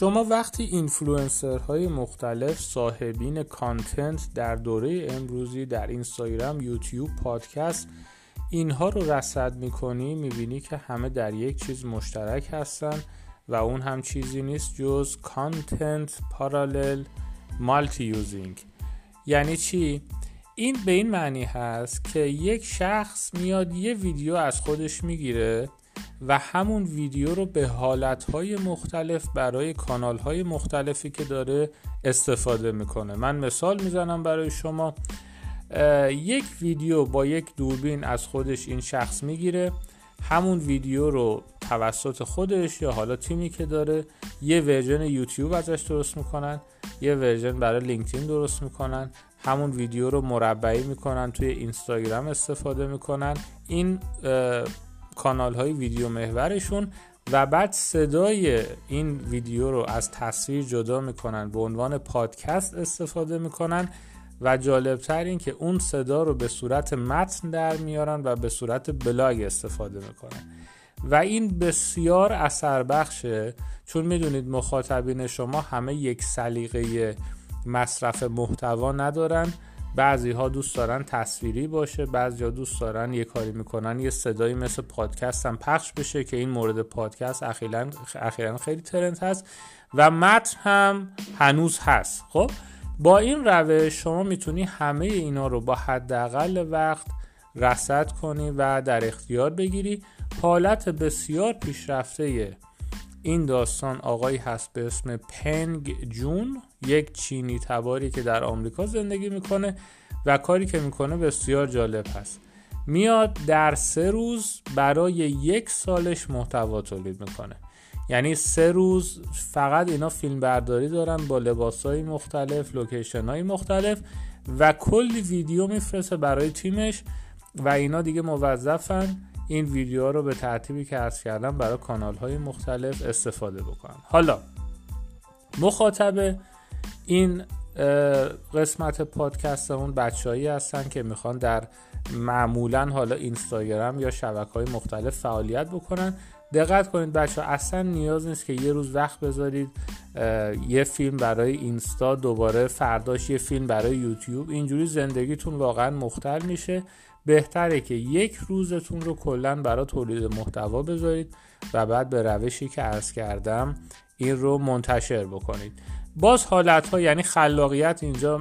شما وقتی اینفلوئنسرهای مختلف صاحبین content در دوره امروزی در اینستاگرام، یوتیوب، پادکست اینها رو رصد می‌کنی می‌بینی که همه در یک چیز مشترک هستن و اون هم چیزی نیست جز content parallel multi using یعنی چی؟ این به این معنی هست که یک شخص میاد یه ویدیو از خودش می‌گیره و همون ویدیو رو به حالتهای مختلف برای کانالهای مختلفی که داره استفاده می‌کنه. من مثال می‌زنم برای شما. یک ویدیو با یک دوربین از خودش این شخص می‌گیره. همون ویدیو رو توسط خودش یا حالا تیمی که داره یه version یوتیوب ازش درست می‌کنن یه version برای لینکدین درست می‌کنن. همون ویدیو رو مربعی می‌کنن توی اینستاگرام استفاده می‌کنن. این کانال های ویدیو محورشون و بعد صدای این ویدیو رو از تصویر جدا می‌کنن به عنوان پادکست استفاده می‌کنن و جالبتر این که اون صدا رو به صورت متن در میارن و به صورت بلاگ استفاده می‌کنن. و این بسیار اثر بخشه چون می‌دونید مخاطبین شما همه یک سلیقه مصرف محتوا ندارن بعضی ها دوست دارن تصویری باشه بعضی ها دوست دارن یه کاری می‌کنن. یه صدایی مثل پادکست هم پخش بشه که این مورد پادکست اخیرا خیلی ترنت هست و متن هم هنوز هست. خب با این روش شما می‌تونی همه اینا رو با حداقل وقت رصد کنی و در اختیار بگیری. حالت بسیار پیشرفته این داستان آقایی هست به اسم پنگ جون. یک چینی تباری که در آمریکا زندگی می‌کنه و کاری که می‌کنه بسیار جالب هست. میاد در سه روز برای یک سالش محتوا تولید می‌کنه. یعنی سه روز فقط اینا فیلم برداری دارن با لباس های مختلف لوکیشن های مختلف و کلی ویدیو میفرسته برای تیمش و اینا دیگه موظفن این ویدیو رو به ترتیبی که عرض کردم برای کانال های مختلف استفاده بکنن. حالا مخاطب این قسمت پادکست اون بچههایی هستن که می‌خوان در معمولا حالا اینستاگرام یا شبکه های مختلف فعالیت بکنن. دقت کنید بچه اصلا نیاز نیست که یه روز وقت بذارید یه فیلم برای اینستا دوباره فرداش یه فیلم برای یوتیوب. اینجوری زندگیتون واقعا مختل میشه. بهتره که یک روزتون رو کلا برای تولید محتوا بذارید و بعد به روشی که عرض کردم این رو منتشر بکنید. باز حالت ها یعنی خلاقیت اینجا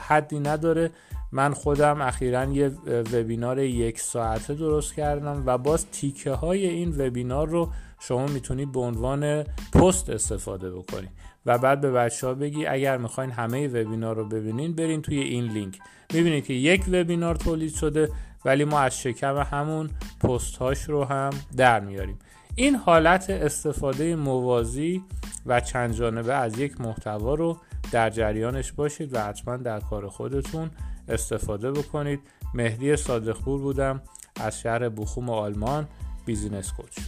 حدی نداره. من خودم اخیرا یه وبینار یک ساعته درست کردم و باز تیکه های این وبینار رو شما می‌تونید به عنوان پست استفاده بکنید. و بعد به بچه ها بگی اگر می‌خواین همه وبینار رو ببینین برین توی این لینک. می‌بینید که یک وبینار تولید شده ولی ما از شکم همون پست هاش رو هم در میاریم. این حالت استفاده موازی و چند جانبه از یک محتوا رو در جریانش باشید و حتما در کار خودتون استفاده بکنید. مهدی صادقپور بودم از شهر بوخوم آلمان بیزینس کوچ.